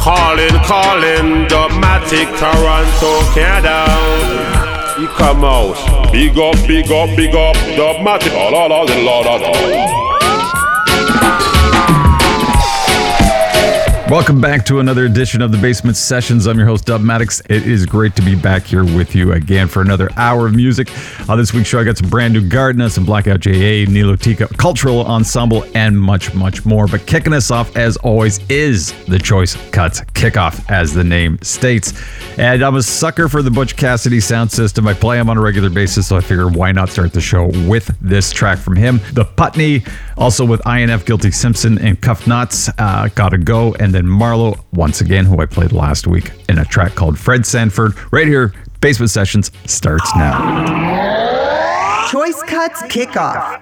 Calling, calling, Dubmatic, Toronto, Canada. You come out. Big up, big up, big up, Dubmatic. La la la la la la. Welcome back to another edition of the Basement Sessions. I'm your host, Dubmatix. It is great to be back here with you again for another hour of music. On this week's show, I got some brand new Gardna, some Blackout JA, Nilotika, Cultural Ensemble, and much, much more. But kicking us off, as always, is the Choice Cuts Kickoff, as the name states. And I'm a sucker for the Butch Cassidy sound system. I play him on a regular basis, so I figured why not start the show with this track from him. The Putney, also with INF, Guilty Simpson, and Kuf Knotz, uh, Gotta Go, and then Marlowe, once again, who I played last week in a track called Fred Sanford. Right here, Basement Sessions starts now. Choice Cuts Kickoff.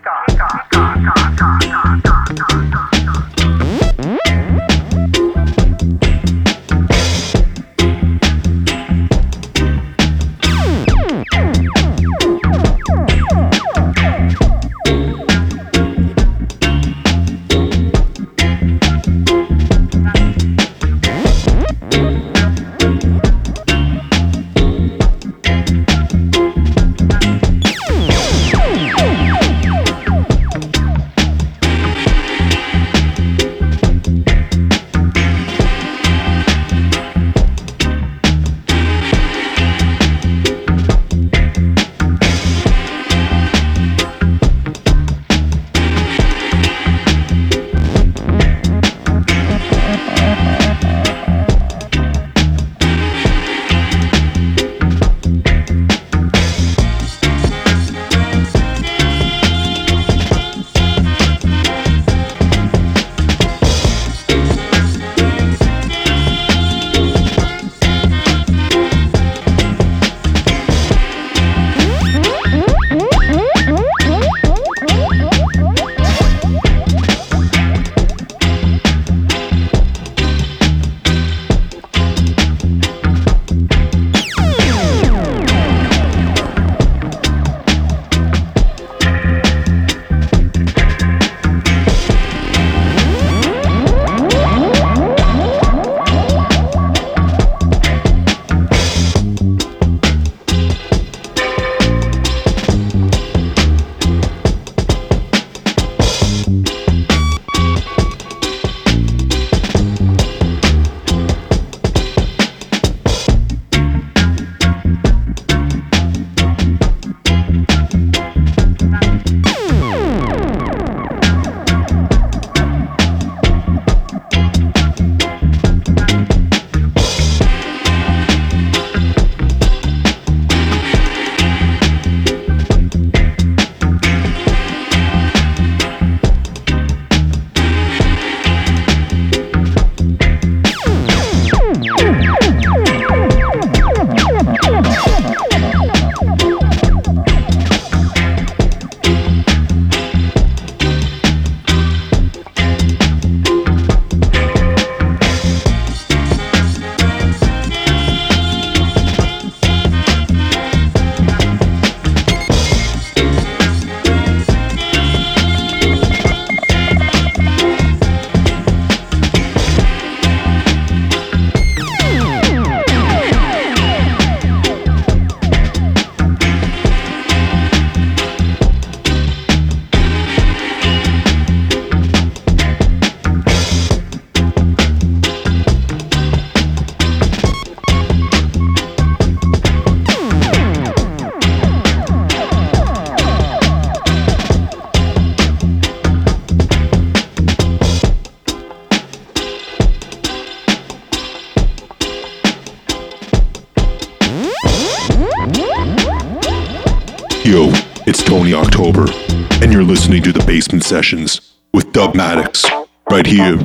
sessions with Dubmatix right here,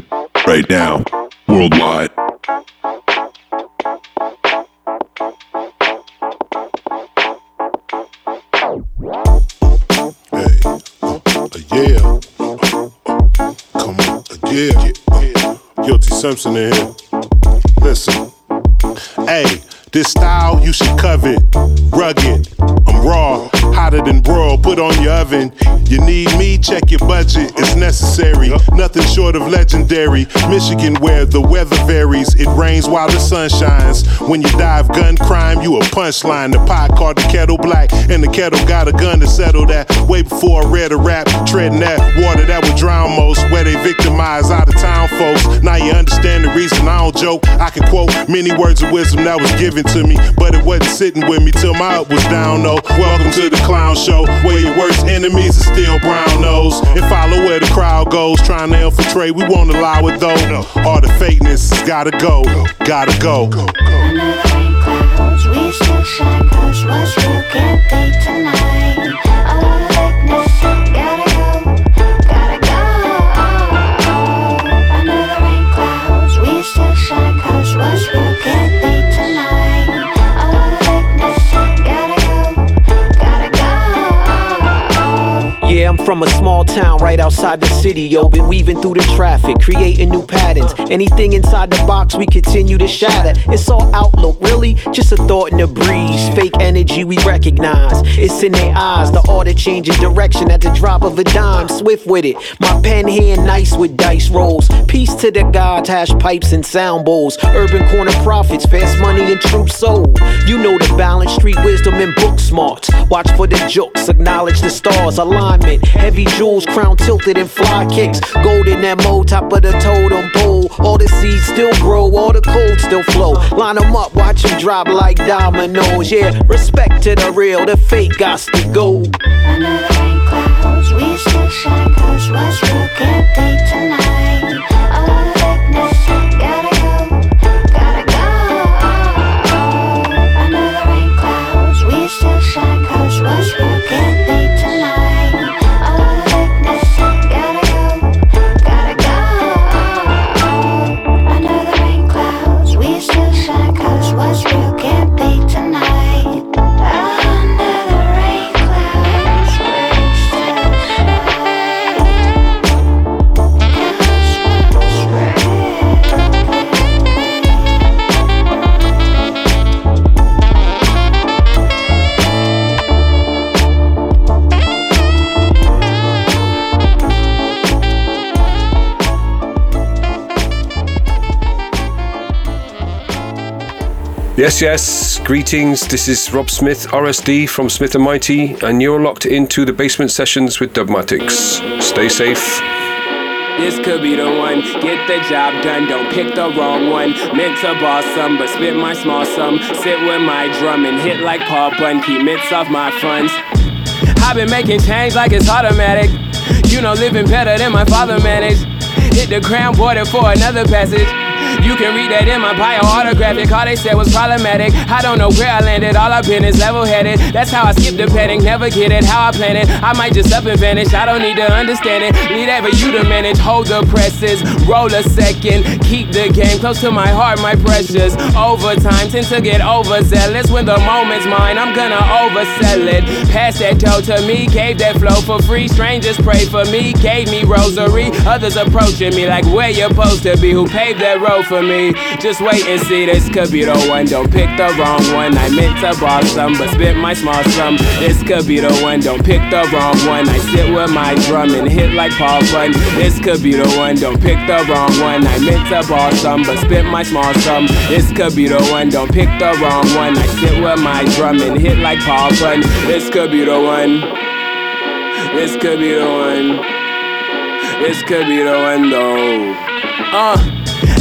right now, worldwide. Hey, uh, yeah, come on, uh, yeah. Guilty Simpson in here. Listen, hey, this style you should covet, rugged than broiled. Put on your oven. You need me? Check your budget. It's necessary. Nothing short of legendary. Michigan, where the weather varies. It rains while the sun shines. When you dive gun crime, you a punchline. The pot called the kettle black, and the kettle got a gun to settle that. Way before I read a rap, treading that water that would drown most. Where they victimize out of town folks. Now you understand the reason I don't joke. I can quote many words of wisdom that was given to me, but it wasn't sitting with me till my up was down. though. welcome to the clown show, where your worst enemies are still brown nose and follow where the crowd goes. Trying to infiltrate, we won't allow it though. All the fakeness has gotta go, gotta go. The rain clouds, we still shine, cause what's real can't be tonight. From a small town right outside the city, yo. Been weaving through the traffic, creating new patterns. Anything inside the box, we continue to shatter. It's all outlook, really, just a thought in the breeze. Fake energy we recognize. It's in their eyes, the order changing direction at the drop of a dime. Swift with it, my pen hand nice with dice rolls. Peace to the gods, hash pipes and sound bowls. Urban corner profits, fast money and true soul. You know the balance, street wisdom and book smarts. Watch for the jokes, acknowledge the stars, alignment. Heavy jewels, crown tilted and fly kicks. Golden MO, top of the totem pole. All the seeds still grow, all the cold still flow. Line them up, watch them drop like dominoes. Yeah, respect to the real, the fake got to go. Under rain clouds, we still shine, cause what's real can't tonight. Yes, yes. Greetings. This is Rob Smith, RSD from Smith and Mighty, and you're locked into the basement sessions with Dubmatix. Stay safe. This could be the one. Get the job done, don't pick the wrong one. Meant to boss some, but spit my small sum. Sit with my drum and hit like Paul Bunky. Mitts off my funds. I've been making change like it's automatic. You know, living better than my father managed. Hit the crown border for another passage. You can read that in my bio autographic. All they said was problematic. I don't know where I landed. All I've been is level headed. That's how I skip the petting. Never get it how I plan it. I might just up and vanish. I don't need to understand it. Leave that for you to manage. Hold the presses. Roll a second. Keep the game close to my heart, my precious. Overtime tend to get overzealous. When the moment's mine, I'm gonna oversell it. Pass that dough to me. Gave that flow for free. Strangers pray for me. Gave me rosary. Others approaching me like where you're supposed to be. Who paved that road for me? Just wait and see. This could be the one. Don't pick the wrong one. I meant to boss some, but spit my small sum. This could be the one. Don't pick the wrong one. I sit with my drum and hit like Paul Bunn. This could be the one. Don't pick the wrong one. I meant to boss some, but spit my small sum. This could be the one. Don't pick the wrong one. I sit with my drum and hit like Paul Bunn. This could be the one. This could be the one. This could be the one though. Uh,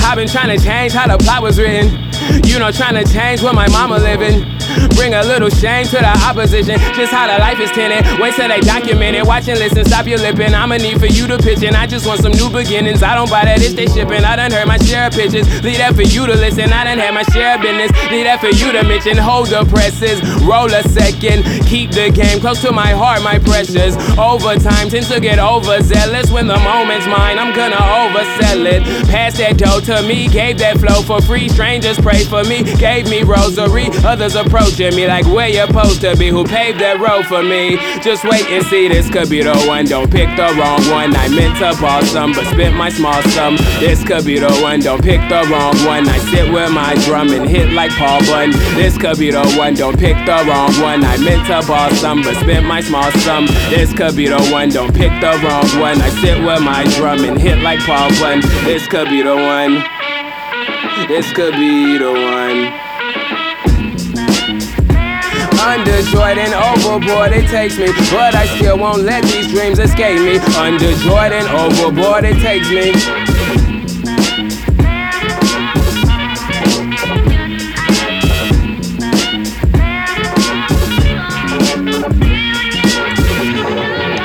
I've been trying to change how the plot was written. You know, trying to change where my mama living. Bring a little shame to the opposition. Just how the life is tinted. Wait till they document it. Watch and listen, stop your lipping. I'ma need for you to pitch in. I just want some new beginnings. I don't buy that if they shipping. I done heard my share of pitches. Leave that for you to listen. I done had my share of business. Leave that for you to mention. Hold the presses. Roll a second. Keep the game close to my heart, my precious. Overtime tends to get overzealous. When the moment's mine, I'm gonna oversell it. Pass that dough to me. Gave that flow for free. Strangers pray for me. Gave me rosary. Others approach approaching me like where you're supposed to be. Who paved that road for me? Just wait and see, this could be the one. Don't pick the wrong one. I meant to ball some, but spent my small sum. This could be the one. Don't pick the wrong one. I sit with my drum and hit like Paul Bunn. This could be the one. Don't pick the wrong one. I meant to ball some, but spent my small sum. This could be the one. Don't pick the wrong one. I sit with my drum and hit like Paul Bunn. This could be the one. This could be the one. Under Jordan, overboard it takes me, but I still won't let these dreams escape me. Under Jordan, overboard it takes me.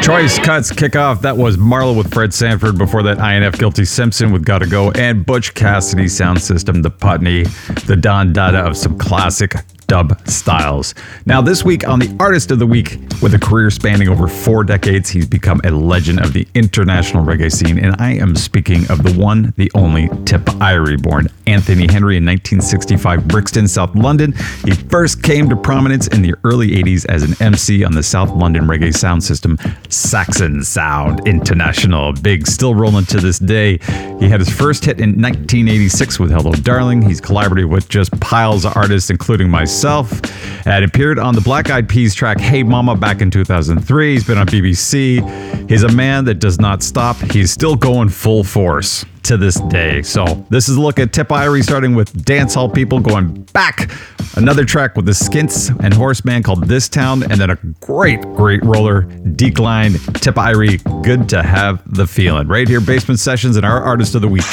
Choice cuts kickoff. That was Marla with Fred Sanford. Before that, INF Guilty Simpson with Gotta Go, and Butch Cassidy Sound System, the Putney, the Don Dada of some classic dub styles. Now, this week on the Artist of the Week, with a career spanning over four decades, he's become a legend of the international reggae scene. And I am speaking of the one, the only Tip Irie, born Anthony Henry in 1965, Brixton, South London. He first came to prominence in the early 80s as an MC on the South London reggae sound system, Saxon Sound International. Big, still rolling to this day. He had his first hit in 1986 with Hello Darling. He's collaborated with just piles of artists, including myself and appeared on the Black Eyed Peas track Hey Mama back in 2003. He's been on BBC. He's a man that does not stop. He's still going full force to this day. So this is a look at Tip Irie starting with dancehall people going back. Another track with the Skints and Horseman called This Town, and then a great, great roller, Decline, Tip Irie. Good to have the feeling. Right here, Basement Sessions and our Artist of the Week.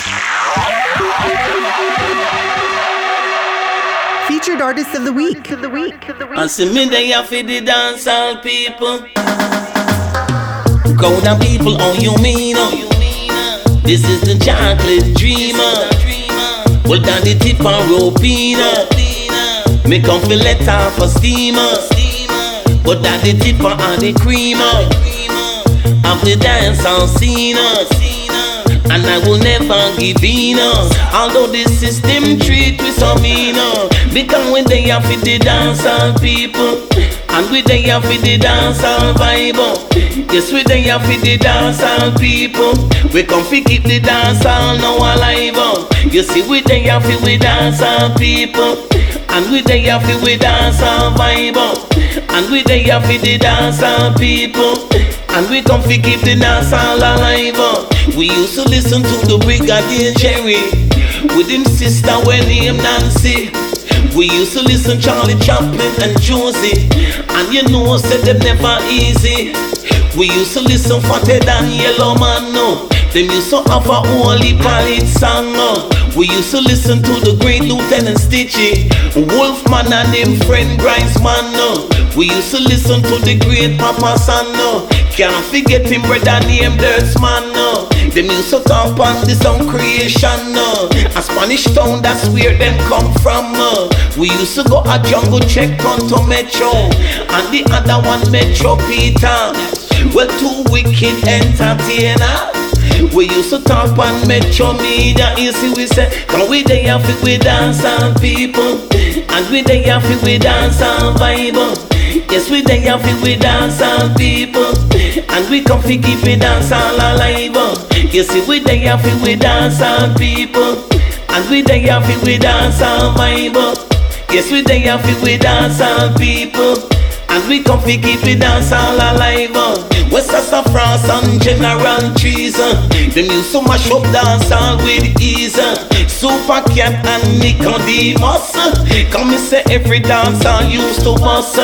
Featured Artist of the Week. And see me there for the dancehall people. Of people, oh you mean oh. This is the chocolate dreamer. Well down the tip and ropina. Me come fi let off a steamer. But that the tipper and the creamer Of the dancehall scene and I will never give in uh. Although the system treat me so mean uh. Because when they have for the dancehall uh, people And we they have for the dancehall vibe Yes, we they have for the dancehall people We come fi keep the dancehall now alive You see we they have for we dancehall people and we they have fi we dancehall vibe And we they have fi the dancehall people And we come fi keep the dancehall alive uh. we used to listen to the Brigadier Jerry with him sister when named Nancy. We used to listen Charlie Chaplin and Josie, and you know said them never easy. We used to listen Fathead and Yellow oh Man, no. Them used to have a holy palette song, no. We used to listen to the great Lieutenant Stitchie, Wolfman and him friend Grimes man, no. We used to listen to the great Papa San, no. Can't forget him brother named Dirtsman, no. Them used to talk on the creation, no. A Spanish town, that's where them come from, no. We used to go a jungle check onto Metro, and the other one Metro Peter. Well, two wicked entertainer. We used to talk on Metro Media, you see we say, come we have it we dance on people, and we have it we dance on Bible. Yes, we have it we dance on people, and we come fi keep it dance all alive. Oh. You see we have it we dance on people, and we have it we dance on Bible. Oh. Yes, we have it we dance on people. And we come fi keep it dance all alive uh. West of France and General Treason. Them used to mash up dance all with ease uh. Super Cat and Nicodemus uh. Come me say every dance I used to bust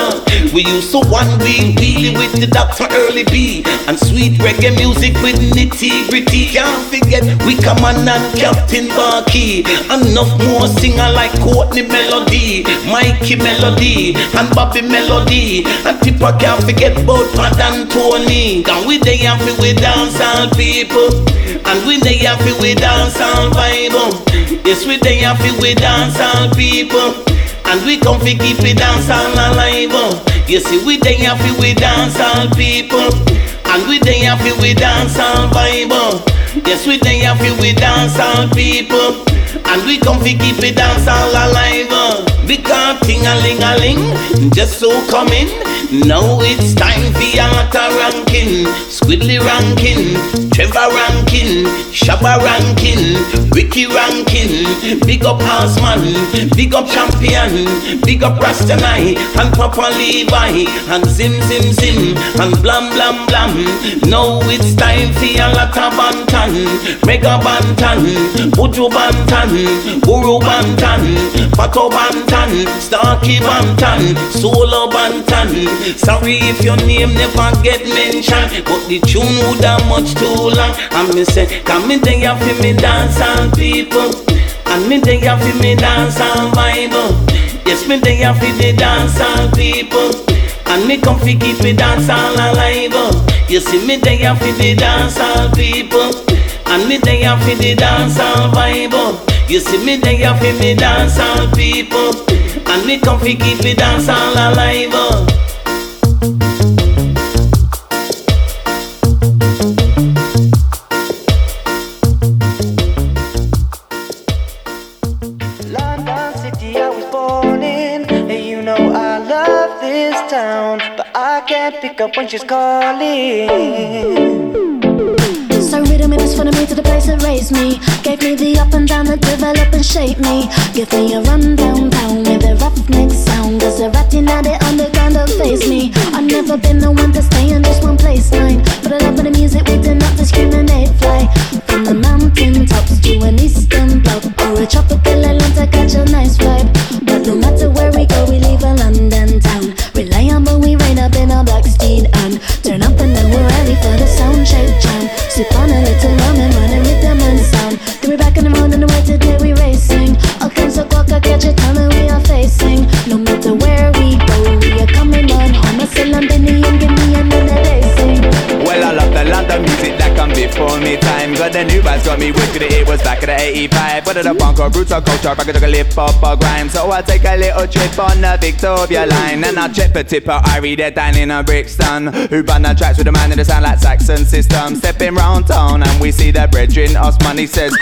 We used to one wheel wheelie with the Dr. Early B. And sweet reggae music with nitty gritty. Can't forget we come on and Captain Barkey. Enough more singer like Courtney Melody Mikey Melody and Bobby Melody and people can't forget about Pat and Tony. Can we they happy with dancehall people? And we they happy with dancehall vibe. Yes, we they happy with dancehall people. And we come fi keep it dancehall alive. You see, we they happy with dancehall people. And we they happy with dancehall vibe. Yes, we they happy with dancehall people. And we come fi keep it dancehall alive. Because ting a ling a ling, just so coming. Now it's time for your ranking. Squiddly ranking, Trevor ranking, Shabba ranking, Ricky ranking. Big up Horseman, big up Champion, big up Rastanai, and Papa Levi, and Zim Zim Zim, and Blam Blam Blam. Now it's time for your Banton, Mega Banton, Buju Banton, Guru Banton, Pato Banton, Starkey Banton, Solo Banton. Sorry if your name never get mentioned, but the tune would have much too long. And me say, come me you feel me dance and people, and me you feel me dance and vibe. Yes, me you feel the dance and people. And me come fi keep me dance alive You see me you feel the dance all people And me there feel the dance all vibe You see me there feel me dance all people And me come fi keep me dance all alive London City, I was born in. And you know I love this town, but I can't pick up when she's calling. So rhythm is for me to the place that raised me. Gave me the up and down that develop and shape me. Give me a run downtown with a roughneck sound. There's a ratty at the underground that face me. I've never been the one to stay in just one place line. But I love the music, we do not discriminate. Fly from the mountain tops to an eastern block or a tropical island to catch a nice vibe. But no matter where we go, we leave a London town. Reliable, we ride up in a black steed and turn up and then we're ready for the sound check. Sip on a little rum the 85. But the punk or roots or culture, back the lip up or grime. So I take a little trip on the Victoria line. And I check for tipper, I read it down in a Brixton. Who band the tracks with a man in the sound like Saxon system. Stepping round town and we see the brethren. Osman, he says,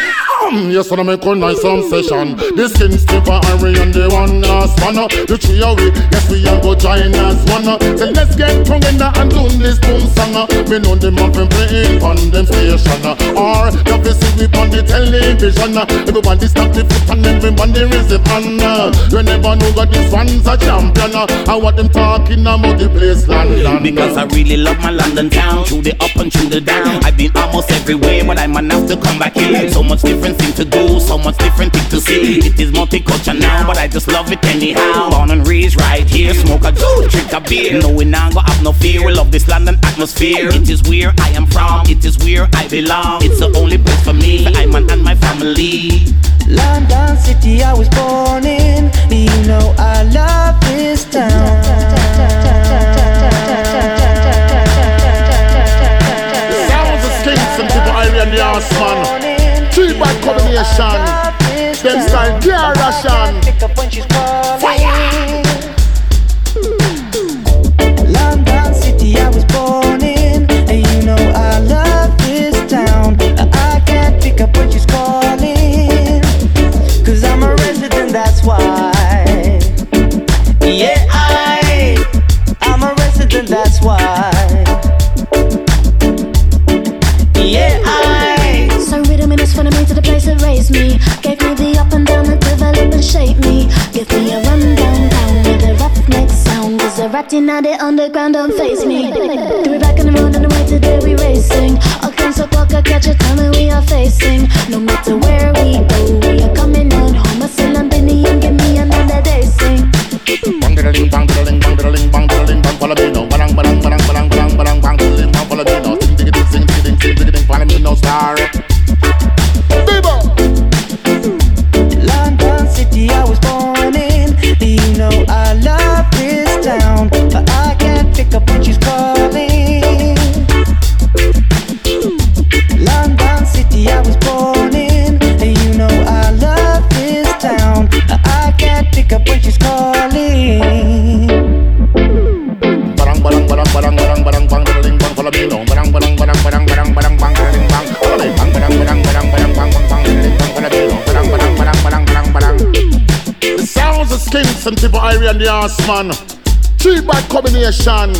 Um, yes, when I make a nice sound session. The skin snipper, Harry and the one last one. uh, The three of we, yes, we all go join as one. uh. So let's get together and do this boom song. uh. Me know them have been playing on them station. Or the see we on the television. Everybody stop the foot and everybody raise the uh. You never know that this one's a champion. And what them talking about the place London. Because I really love my London town Through the up and through the down I've been almost everywhere But I'm enough to come back here So much different thing to do So much different thing to see It is multicultural now But I just love it anyhow Born and raised right here Smoke a joint, drink a beer No we not go have no fear We love this London atmosphere It is where I am from It is where I belong It's the only place for me For I'm and my family London City, I was born in. You know I love this town. Sounds of Skints and people Irie and the Horseman. Three bad combination. Them style she's calling. London City, I was born in. And you know I love this town. I can't pick up when she's calling. Cause I'm a resident, that's why. Sound. There's a the underground, don't face me. and the Three bad combination.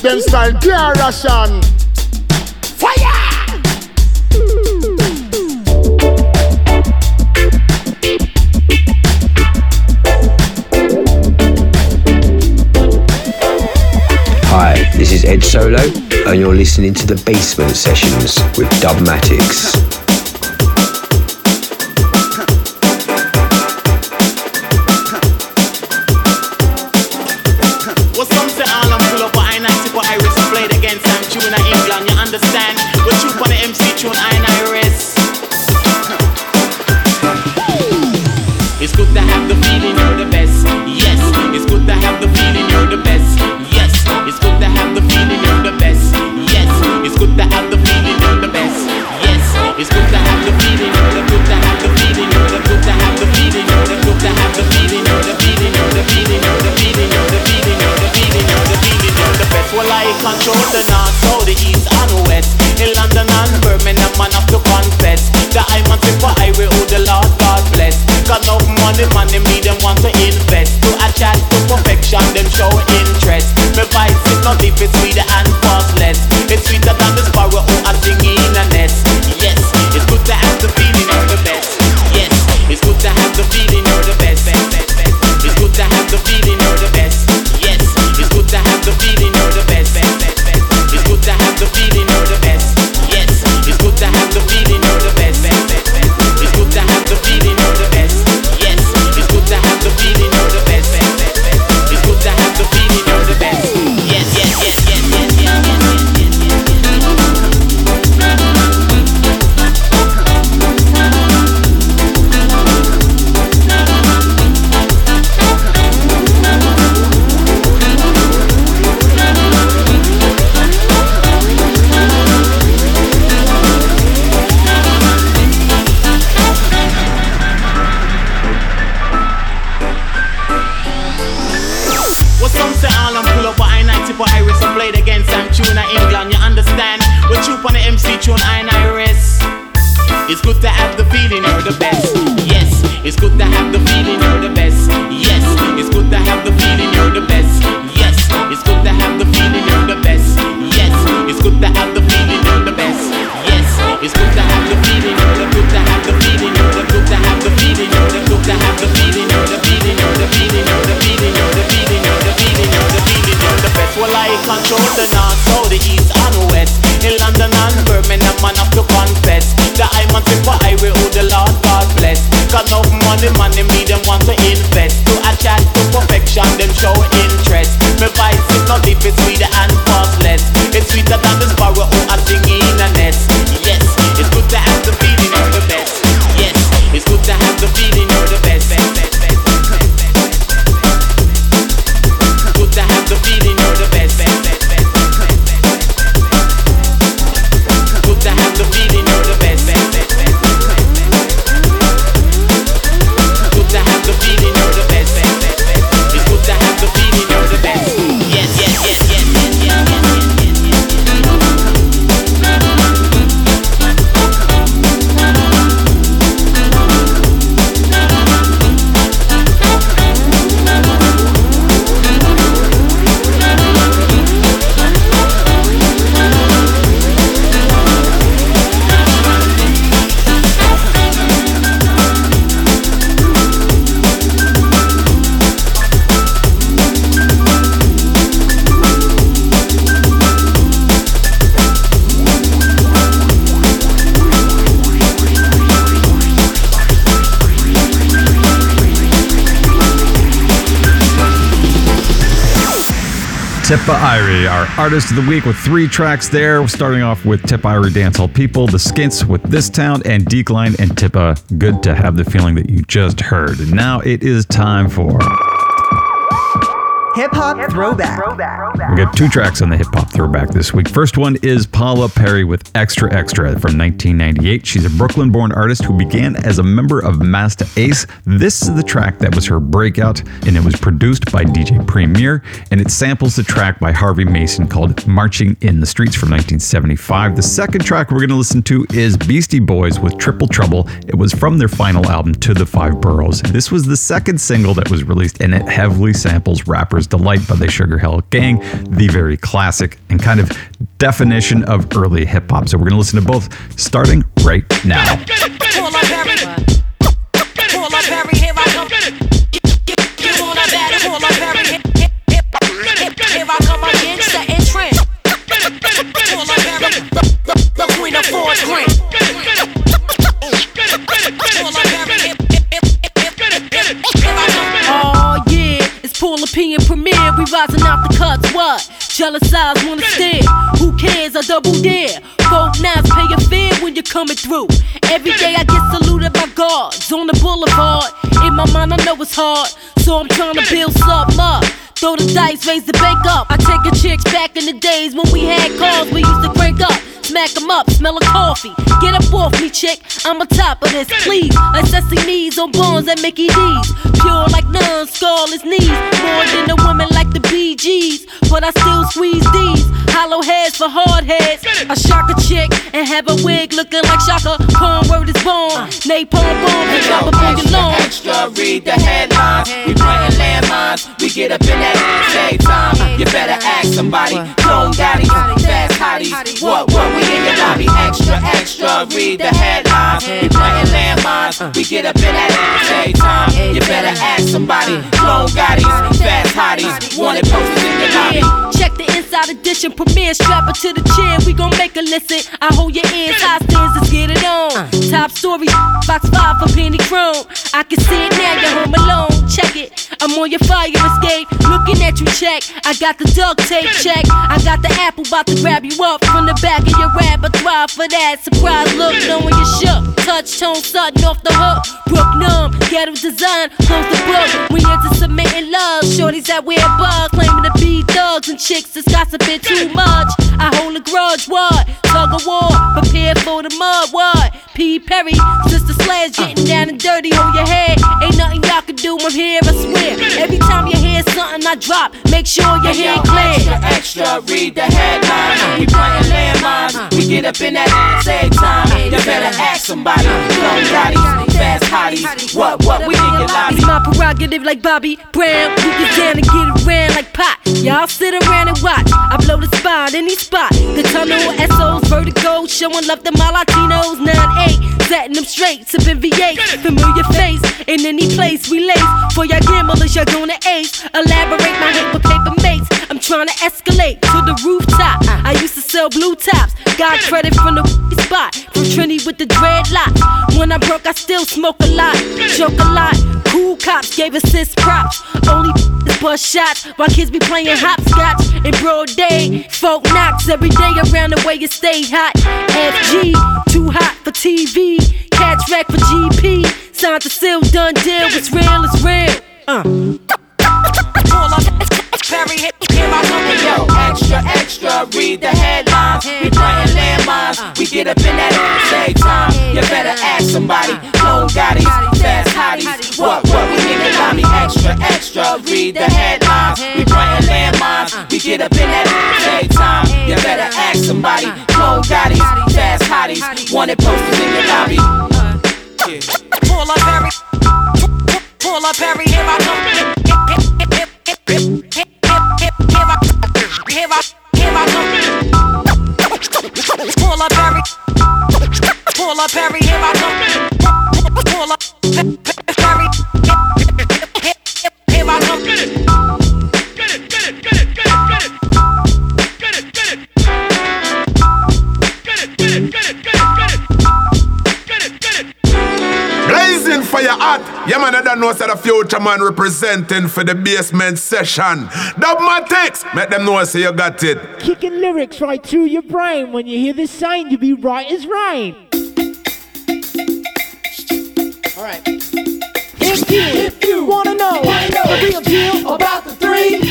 Them style Russian. Fire! Hi, this is Ed Solo, and you're listening to the Basement Sessions with Dubmatix. Tippa Irie, our artist of the week, with three tracks there. Starting off with Tip Irie Dance All People, The Skints with This Town, and Decline and Tippa. Good to have the feeling that you just heard. Now it is time for. Hip Hop Throwback. We got two tracks on the hip hop throwback this week. First one is Paula Perry with Extra Extra from 1998. She's a Brooklyn born artist who began as a member of Masta Ace. This is the track that was her breakout, and it was produced by DJ Premier, and it samples the track by Harvey Mason called Marching in the Streets from 1975. The second track we're going to listen to is Beastie Boys with Triple Trouble. It was from their final album, To the Five Boroughs. This was the second single that was released, and it heavily samples Rapper's Delight by the Sugar Hill Gang, the very classic and kind of definition of early hip hop. So we're going to listen to both starting right now. Pull up Harry. Pull up Harry, here I come. You wanna battle? Pull Paul Opinion Premiere. We rising off the cuts. What? Jealous eyes wanna stare. Who cares? I double dare. Folk knives pay your fare when you're coming through. Every day I get saluted by guards on the boulevard. In my mind, I know it's hard, so I'm trying to build something up. Throw the dice, raise the bank up. I take a chicks back in the days when we had cars we used to crank up. Smack 'em up, smell a coffee. Get up off me, chick. I'm on top of this, please. Like Sesame's on bones at Mickey D's. Pure like none, scarless knees. More than a woman like the Bee Gees. But I still squeeze these. Hollow heads for hard heads. I shock a chick and have a wig looking like Chaka. Corn word is born. Uh. Napalm bomb, drop up on your lawn. Extra, read the headlines. We planting landmines. We get up in that ass time. Uh. You better ask somebody. Clone daddies, fast hotties. What, what, we in your lobby. Extra, extra, read the headlines. We planting landmines. Uh. We get up in that ass time. You better ask somebody. Clone daddies, fast hotties. Wanted posters in your lobby. Inside edition, premiere, strap her to the chair. We gon' make her listen. I hold your ears, high stands, let's get it on. Top story, box five for penny chrome. I can see it now, you're home alone. Check it, I'm on your fire escape. Looking at you, check. I got the duct tape, check. I got the apple, about to grab you up from the back of your rap. I thrive for that surprise look, knowing you shook. Touch tone, sudden off the hook. Brook numb, ghetto design, close the book. We into submitting love. Shorties that wear bugs, claiming to be thugs and chicks that's gossiping too much. I hold a grudge, what? Tug of war, prepare for the mud, what? P. Perry, Sister Slash getting down and dirty on your head. Ain't nothing y'all can do, I'm here, I swear. Every time you hear something I drop, make sure your Hey, head clear. Extra, extra, read the headlines. We planting landmines. We get up in that ass every time. You better ask somebody. Clone daddies, fast hotties. What, what, we in your lobby. It's my prerogative like Bobby Brown. We get down and get around like pot. Y'all sit around and watch. I blow the spot, any spot. The tunnel, SOs, vertigo, showing love to my Latinos. 9-8, setting them straight, sipping V8. Familiar face in any place we lace. For y'all gamblers, y'all gonna ace. Elaborate my hate with paper mates. I'm trying to escalate to the rooftop. I used to sell blue tops. Got credit from the spot. From Trini with the dreadlocks. When I broke, I still smoke a lot. Joke a lot. Cool cops gave assist props. Only bust shots while kids be playing hopscotch in broad day. Folk knocks every day around the way you stay hot. FG, hot for TV. Catch wreck for GP. Signed to seal, done deal. It's real, it's real. Uh. Perry, extra, extra, read the headlines. We planting landmines. We get up in that ass every time. You better ask somebody. Clone daddies, fast hotties. What, what, we in the lobby. Extra, extra, read the headlines. We planting landmines. We get up in that ass every time. You better ask somebody. Clone daddies, fast hotties. Wanted posters in your lobby. Pull up Perry. Pull up Perry, here I come. Here I, here I come. Pull up Perry. Pull up Perry, here I come. Pull up Perry. Heart. Yeah, man, I don't know say the future man representing for the basement session. Dogmatics, make them know I say you got it. Kicking lyrics right through your brain. When you hear this sign, you be right as rain. Alright. If you, if you wanna know, the real deal about the three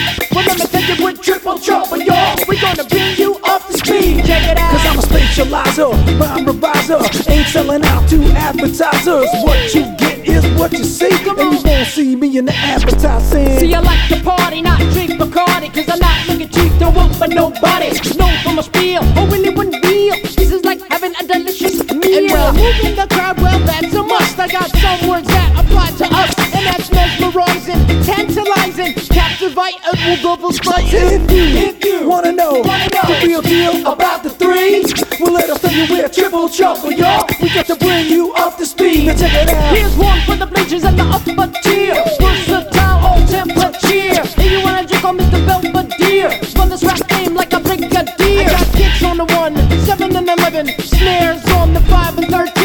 trouble, y'all. We're gonna bring you up to speed. Check it out. Cause I'm a spatializer, rhyme reviser. Ain't selling out to advertisers. What you get is what you see. And you won't see me in the advertising. See, I like to party, not drink Bacardi. Cause I'm not looking cheap, don't work for nobody. Known for my spiel, oh, really one real. This is like having a delicious meal. And well, moving the crowd, well, that's a must. I got some words that apply to us. And that's mesmerizing, tantalizing, captivate, and will double slice. If you, if you wanna know, the real deal about the three, you we're triple trouble, y'all. We got to bring you up to speed. Now check it out. Here's one for the bleachers and the upper tier. Versatile, all temperature. If you wanna drink on Mr. Belvedere, run this rap game like a brigadier. I got kicks on the one, seven and eleven, snares on the five and thirteen.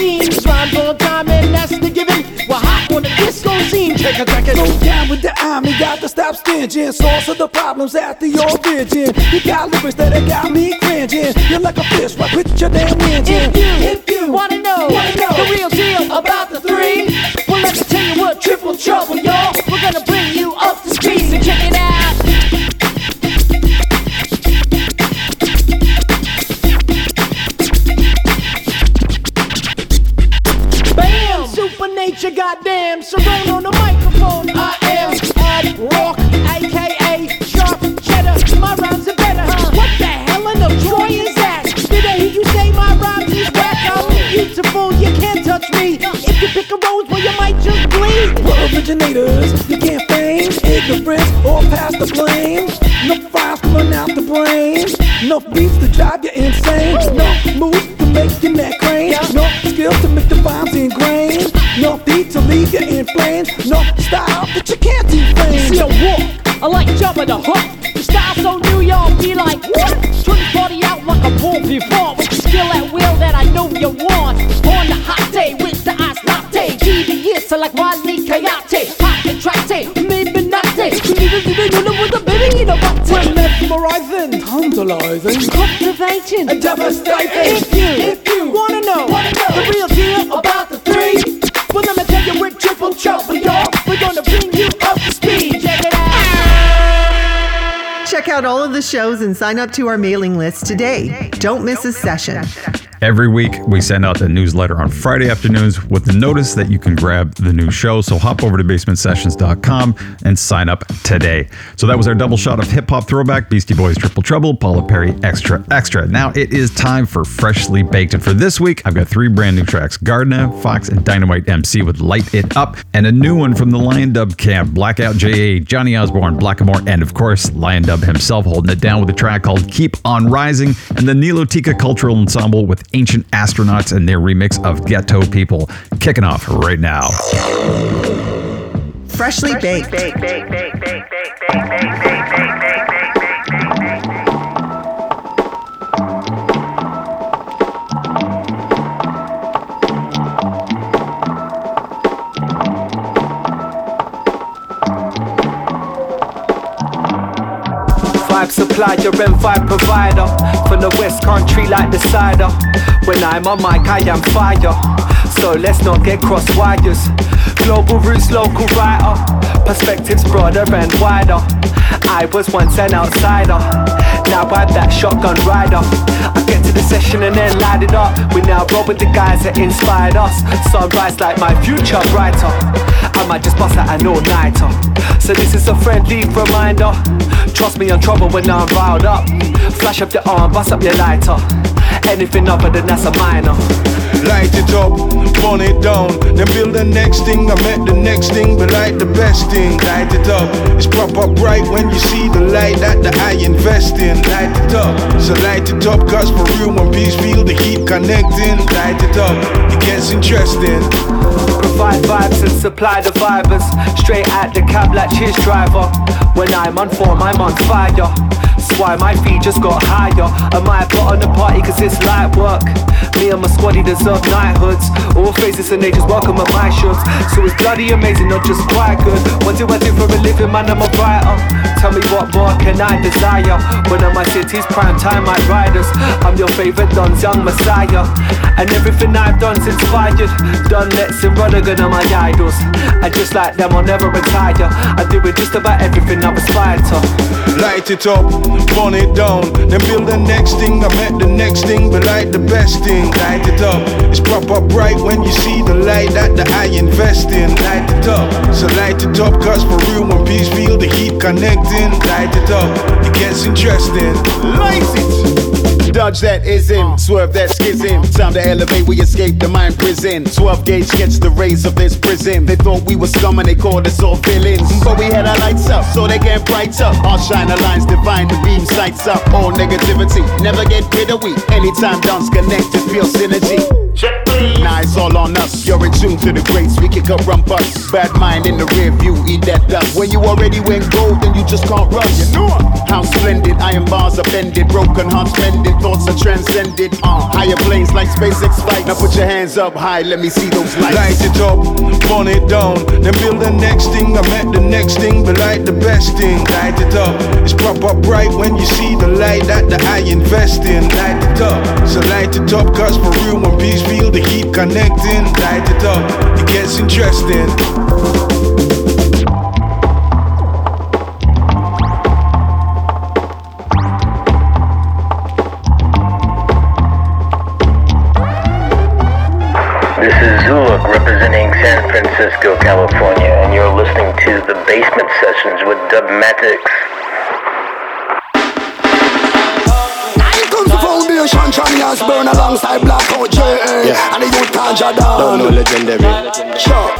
Check it. Go down with the army, got to stop stinging. Source of the problems at the origin. You got lyrics that have got me cringing. You're like a fish, right with your damn engine. If you, if you wanna know, wanna know the real deal about the three, well let me tell you what triple trouble, Beautiful, you can't touch me. If you pick a rose, well, you might just bleed. We're originators, you can't feign ignorance or pass the blame. No files coming out the brain. No beats to drive you insane. No moves to make your neck crane. No skills to make the rhymes ingrained. No beat to leave you in flames. No style that you can't defame. See a walk, I like jumping the hook. The style so new, y'all be like, what? The party out like a pool before. GBS, I like Wally Coyote. Hot contracte, maybe not say. You need to be know with the baby in a butt. We're mesmerizing, tantalizing, Cultivating and devastating. If you, if you wanna know, the real deal about the three, well let me tell you we're triple trouble, y'all. We're gonna bring you up to speed. Check it out. Check out all of the shows and sign up to our mailing list today. Don't miss a session. Every week, we send out the newsletter on Friday afternoons with the notice that you can grab the new show. So hop over to basementsessions.com and sign up today. So that was our double shot of hip hop throwback Beastie Boys Triple Trouble, Paula Perry Extra Extra. Now it is time for Freshly Baked. And for this week, I've got three brand new tracks Gardna, Fox, and Dynamite MC with Light It Up, and a new one from the Lion Dub camp Blackout JA, Johnny Osborne, Blackamore, and of course, Lion Dub himself holding it down with a track called Keep On Rising, and the Nilotika Cultural Ensemble with Ancient Astronauts and their remix of Ghetto People. Kicking off right now. Freshly baked. Supplier and five provider. From the West Country like the cider. When I'm on mic, I am fire. So let's not get cross wires. Global roots, local writer. Perspectives broader and wider. I was once an outsider. Now I'm that shotgun rider. I get to the session and then light it up. We now roll with the guys that inspired us. Sunrise like my future brighter. I might just bust out an all-nighter. So this is a friendly reminder. Trust me, I'm trouble when I'm riled up. Flash up your arm, bust up your lighter. Anything other than that's a minor. Light it up, burn it down. Then build the next thing. I met the next thing, but like the best thing. Light it up. It's proper bright when you see the light that the eye invest in. Light it up. So light it up, cause for real, when peace feel the heat connecting. Light it up, it gets interesting. Provide vibes and supply the vibers. Straight at the cab like cheers driver. When I'm on form, I'm on fire. That's why my feet just got higher. I might put on the party cause it's light work. Me and my squaddy deserve knighthoods. All faces and ages welcome at my shoots. So it's bloody amazing, not just quite good. What do I do for a living, man? I'm a writer. Tell me what more can I desire? One of my city's prime time might riders. I'm your favorite Don's young messiah. And everything I've done's inspired. Don Letts and Rodigan are my idols. And just like them, I'll never retire. I do it just about everything I've aspired to. Light it up, burn it down. Then build the next thing. I met the next thing, but like the best thing. Light it up. It's proper bright when you see the light that the eye invest in. Light it up. So light it up, cause for real, when peace feel the heat connecting. Light it up. It gets interesting. Light it. Dodge that ism, uh. swerve that schism. Time to elevate, we escape the mind prison. 12 gauge gets the rays of this prison. They thought we were scum and they called us all villains. But we had our lights up, so they get bright up. Our shiner lines divine, the beam sights up. All negativity, never get rid of we. Anytime dance connect, it's pure synergy. Check please. Now it's all on us. You're in tune to the greats, we kick up rumpus. Bad mind in the rear view, eat that dust. When you already went gold, then you just can't rush. You know how splendid iron bars are bended, broken hearts mended, thoughts are transcended. Uh, higher planes like SpaceX flight. Now put your hands up high, let me see those lights. Light it up, burn it down. Then build the next thing. I met the next thing, but like the best thing. Light it up. It's proper bright when you see the light that the eye invest in. Light it up. So light it up, cause for real, when peace feel the heat connecting. Light it up. It gets interesting. This is Zuluk representing San Francisco, California, and you're listening to the Basement Sessions with Dubmatix. The foundation, Johnny Osborne alongside Blackout J. And the youth can't jot down. Don't know legendary. Sure.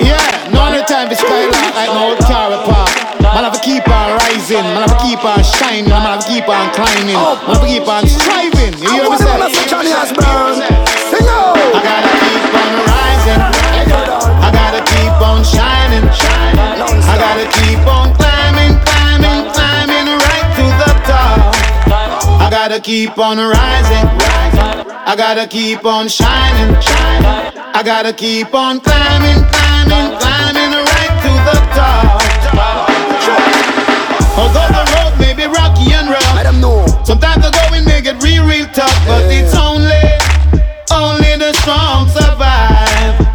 Yeah, no other time for skylark like my old car park. Man have to keep on rising, man have to keep on shining, man have to keep on climbing, man have to keep on striving. You hear me say? Johnny Osborne. Sing out. I gotta gotta keep on rising. I gotta keep on shining. I gotta keep on climbing, climbing, climbing right to the top. Although the road may be rocky and rough, I don't know. Sometimes the going may get real, real tough, but it's only, only the strong survive.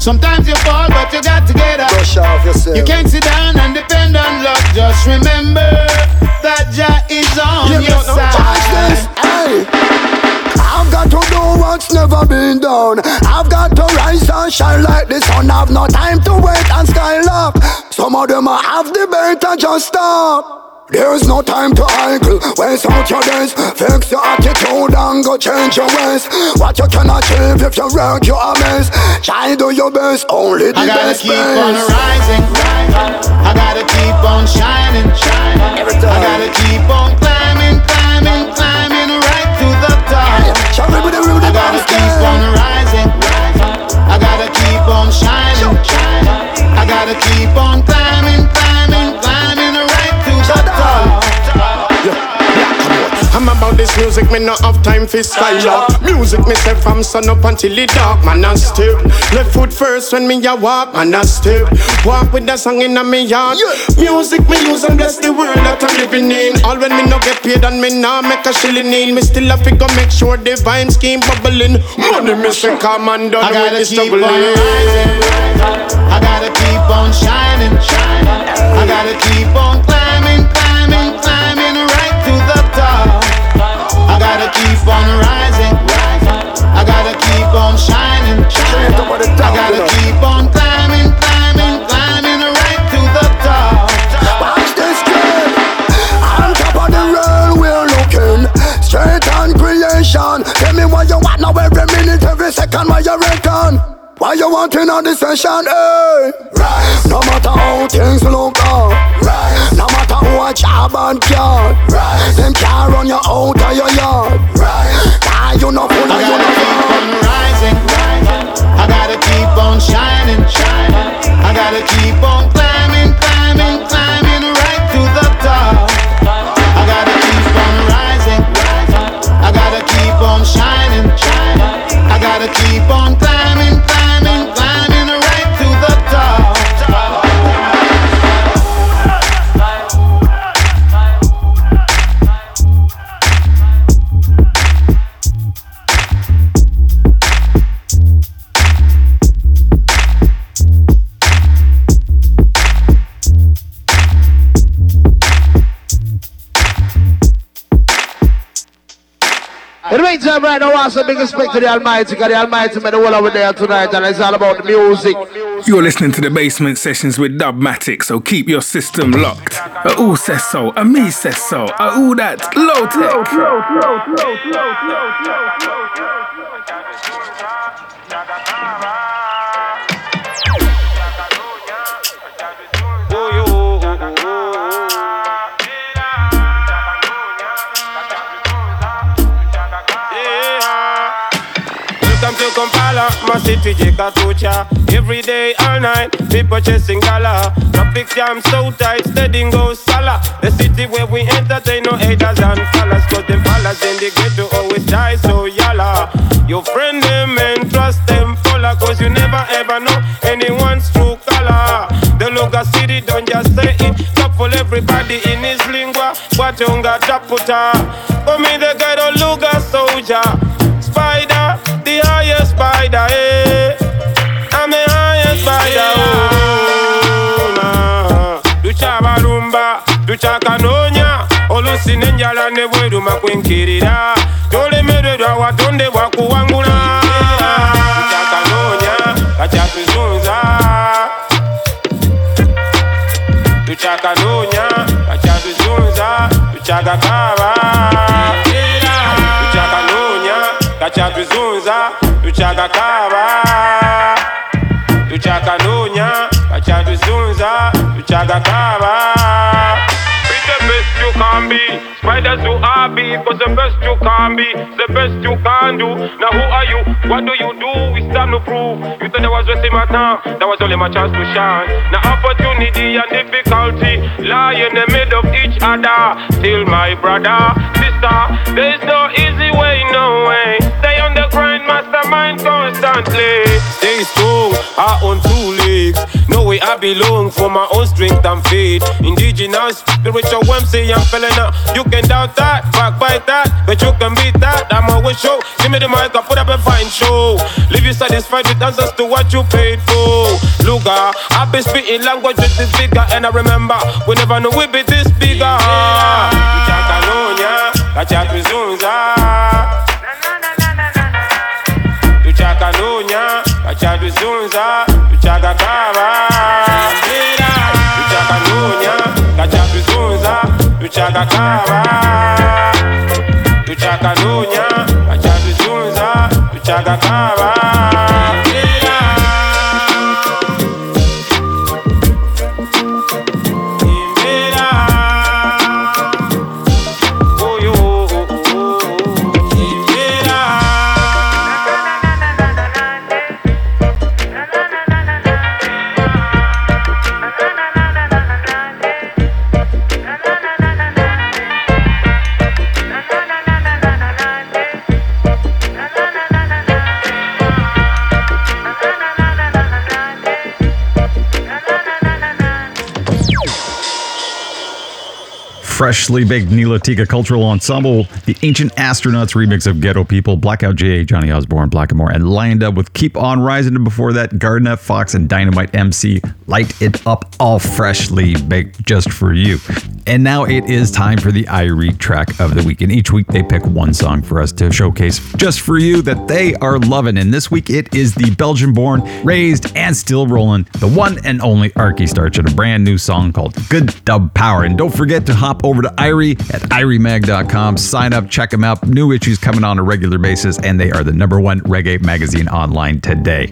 Sometimes you fall, but you got to get up. Brush off yourself. You can't sit down and depend on luck. Just remember is on Yeah, your no, watch this. Hey. I've got to do what's never been done. I've got to rise and shine like the sun. I've no time to wait and skylark. Some of them are have the better just stop. There's no time to idle, waste out your days Fix your attitude and go change your ways What you can achieve if you work you amaze Try do your best, only the I gotta best keep on rising. I gotta keep on shining. This music, me not have time for style Music me say from sun up until it dark, man I step Left foot first when me a walk, man I step Walk with the song in a me yard. Music me use and bless the world that I'm living in. All when me no get paid and me nah make a shilling in. Me still have to go make sure the vibes keep bubbling. Money me say come and done I with gotta keep struggling on rising. I gotta keep on shining. I gotta keep on keep on rising. I gotta keep on shining. I gotta keep on climbing, climbing, climbing right to the top. Watch this kid. On top of the world we're looking Straight on creation Tell me what you want now every minute, every second What you reckon? What you want in on this session, hey? Eh? Rise. No matter how things look up Rise. No matter what job and can Rise. Them can't run you out of your yard Rise. Nah, you know full of you know keep on rising. I gotta keep on shining. Shining I gotta keep on climbing, climbing, climbing right to the top. I gotta keep on rising. I gotta keep on shining, shining. I gotta keep on some big respect to the Almighty, because the Almighty made the world over there tonight, and it's all about the music. You're listening to the basement sessions with Dubmatix, so keep your system locked. A who says so? A me says so. A who that? Low tech. My city, Jekatucha. Every day, all night, people chasing gala. Traffic jam so tight, steady go sala. The city where we entertain no haters and fellas. Cause them fellas in the ghetto always die so yalla. You friend them and trust them, follow. Cause you never ever know anyone's true color. The Luga city, don't just say it. Top for everybody in his lingua. Watunga taputa. Come in the ghetto, Luga soldier. olusi n'enjala ne bweruma kwenkirira tolemererwa watonde bwakuwangula kyakanoonya kakyatuzunza. Tukyakanoonya kakyatuzunza. Tukyagakaaba. Tukyakanoonya kakyatuzunza. Tukyagakaaba. Tukyakanoonya kakyatuzunza. Tukyagakaaba. Can be. Spiders who are be, cause the best you can be, the best you can do. Now who are you? What do you do? It's time to prove. You thought I was wasting my time, that was only my chance to shine. Now opportunity and difficulty lie in the middle of each other. Still my brother, sister, there is no easy way, no way. Stay on the grind, mastermind constantly. Strong, I own two legs. No way I belong for my own strength and faith. Indigenous, spiritual MC, I'm feeling up. You can doubt that, backbite that, but you can beat that. I'm always show. Give me the mic, I put up a fine show. Leave you satisfied with answers to what you paid for. Luga, I've been speaking language with this bigger, and I remember we never knew we'd be this bigger. Tuchakanonya, kachatuzunza. Tuchakanonya, kachatuzunza. Tuchakakaba. Tuchakanonya, kachatuzunza. Tuchakakaba. Tuchakanonya, kachatuzunza. Tuchakakaba. Freshly baked Nilotika Cultural Ensemble, the Ancient Astronauts remix of Ghetto People, Blackout J, Johnny Osborne, Blackamore, and Lion Dub with Keep On Rising. And before that, Gardna Fox and Dynamite MC, Light It Up, all freshly baked just for you. And now it is time for the Irie track of the week. And each week they pick one song for us to showcase just for you that they are loving. And this week it is the Belgian born, raised, and still rolling, the one and only Arky Starch and a brand new song called Good Dub Power. And don't forget to hop over to Irie at IrieMag.com. Sign up, check them out. New issues coming on a regular basis, and they are the number one reggae magazine online today.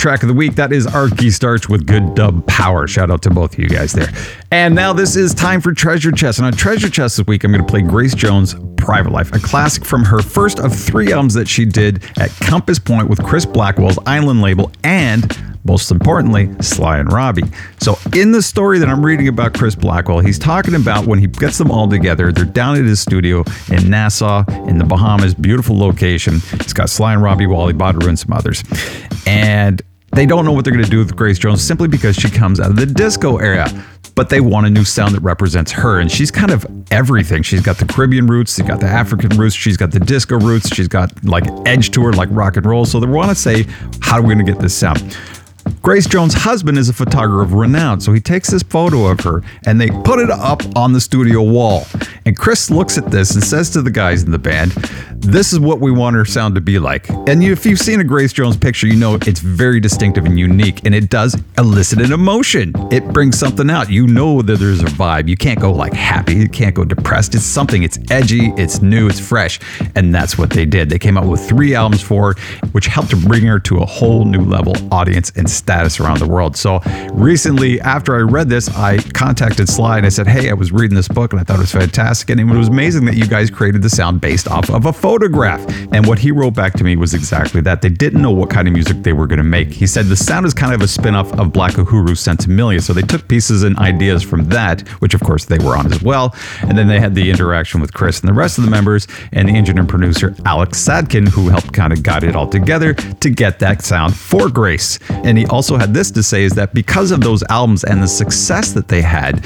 Track of the week. That is Arky Starch with Good Dub Power. Shout out to both of you guys there. And now this is time for Treasure Chest. And on Treasure Chest this week, I'm going to play Grace Jones' Private Life, a classic from her first of three albums that she did at Compass Point with Chris Blackwell's Island label and most importantly, Sly and Robbie. So, in the story that I'm reading about Chris Blackwell, he's talking about when he gets them all together. They're down at his studio in Nassau, in the Bahamas, beautiful location. It's got Sly and Robbie, Wally Badarou, and some others. And they don't know what they're going to do with Grace Jones simply because she comes out of the disco era. But they want a new sound that represents her. And she's kind of everything. She's got the Caribbean roots, she's got the African roots, she's got the disco roots, she's got like edge to her, like rock and roll. So they want to say, how are we going to get this sound? Grace Jones' husband is a photographer of renown, so he takes this photo of her and they put it up on the studio wall. And Chris looks at this and says to the guys in the band, This is what we want her sound to be like. And if you've seen a Grace Jones picture, you know it's very distinctive and unique, and it does elicit an emotion. It brings something out. You know that there's a vibe. You can't go like happy, you can't go depressed. It's something, it's edgy, it's new, it's fresh. And that's what they did. They came out with three albums for her, which helped to bring her to a whole new level audience and status around the world. So recently, after I read this, I contacted Sly and I said, Hey, I was reading this book and I thought it was fantastic. And it was amazing that you guys created the sound based off of a photograph. And what he wrote back to me was exactly that. They didn't know what kind of music they were going to make. He said the sound is kind of a spin off of Black Uhuru's Sinsemilla. So they took pieces and ideas from that, which of course they were on as well. And then they had the interaction with Chris and the rest of the members and the engineer and producer Alex Sadkin, who helped kind of guide it all together to get that sound for Grace. And he also had this to say is that because of those albums and the success that they had,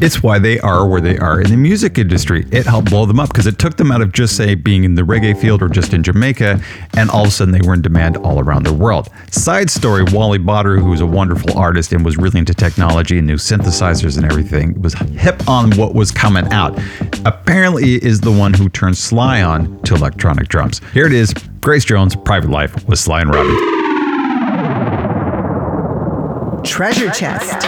it's why they are where they are in the music industry. It helped blow them up because it took them out of just say being in the reggae field or just in Jamaica, and all of a sudden they were in demand all around the world. Side story: Wally Badarou, who was a wonderful artist and was really into technology and new synthesizers and everything, was hip on what was coming out. Apparently, is the one who turned Sly on to electronic drums. Here it is: Grace Jones' "Private Life" with Sly and Robbie. Treasure Chest.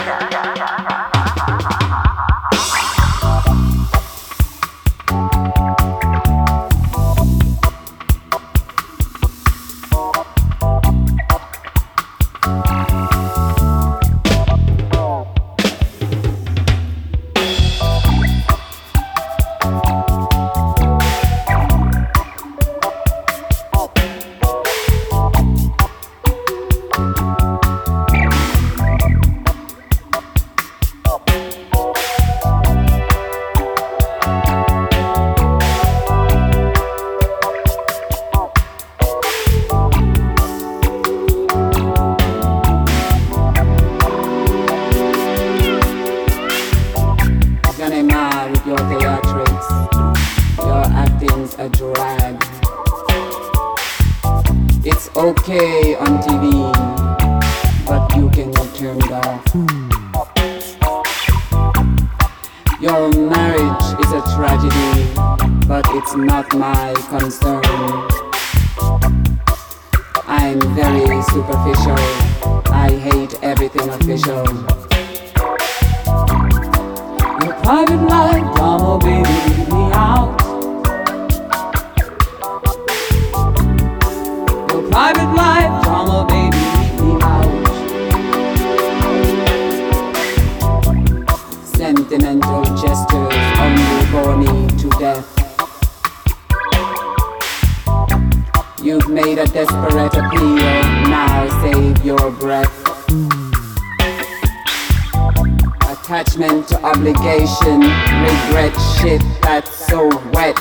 Regret shit that's so wet.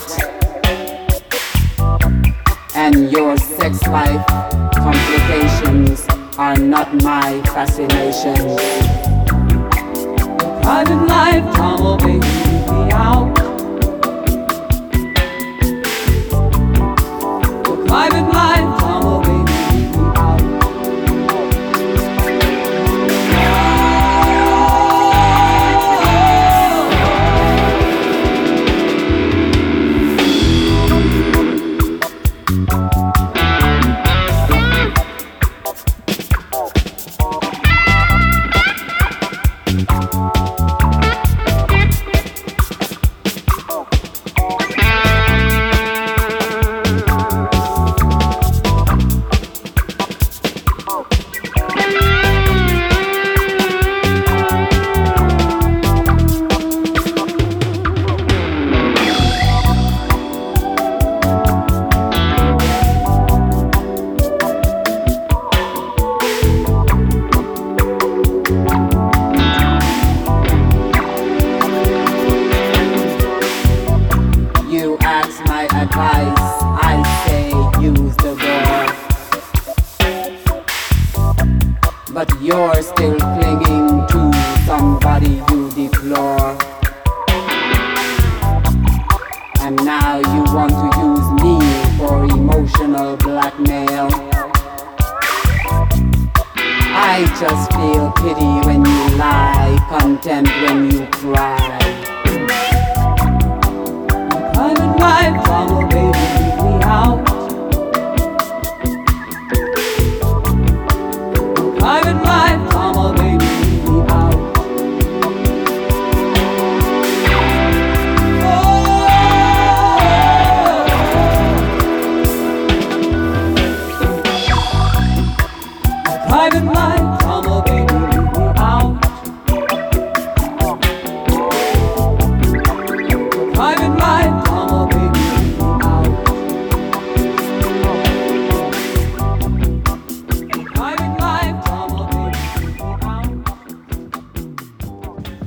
And your sex life complications are not my fascination. Private life drama, baby, leave me out.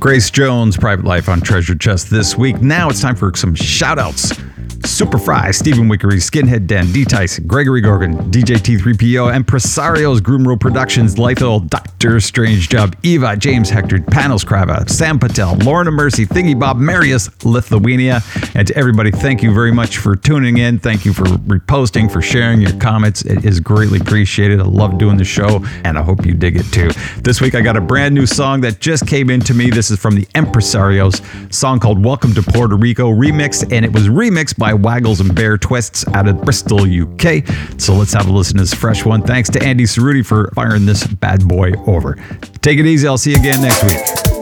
Grace Jones, Private Life on Treasure Chest this week. Now it's time for some shout outs. Superfry, Stephen Wickery, Skinhead Den, D Tyson, Gregory Gorgon, DJ T3PO, Impresarios, Groomrow Productions, Lythol, Strange Job, Eva, James Hector, Panos Krava, Sam Patel, Lorna Mercy, Thingy Bob, Marius, Lithuania. And to everybody, thank you very much for tuning in. Thank you for reposting, for sharing your comments. It is greatly appreciated. I love doing the show, and I hope you dig it too. This week, I got a brand new song that just came into me. This is from the Impresarios, song called Welcome to Puerto Rico remix, and it was remixed by Waggles and Bear Twists out of Bristol, UK. So let's have a listen to this fresh one. Thanks to Andy Cerruti for firing this bad boy over. Take it easy. I'll see you again next week.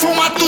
Chinchorrea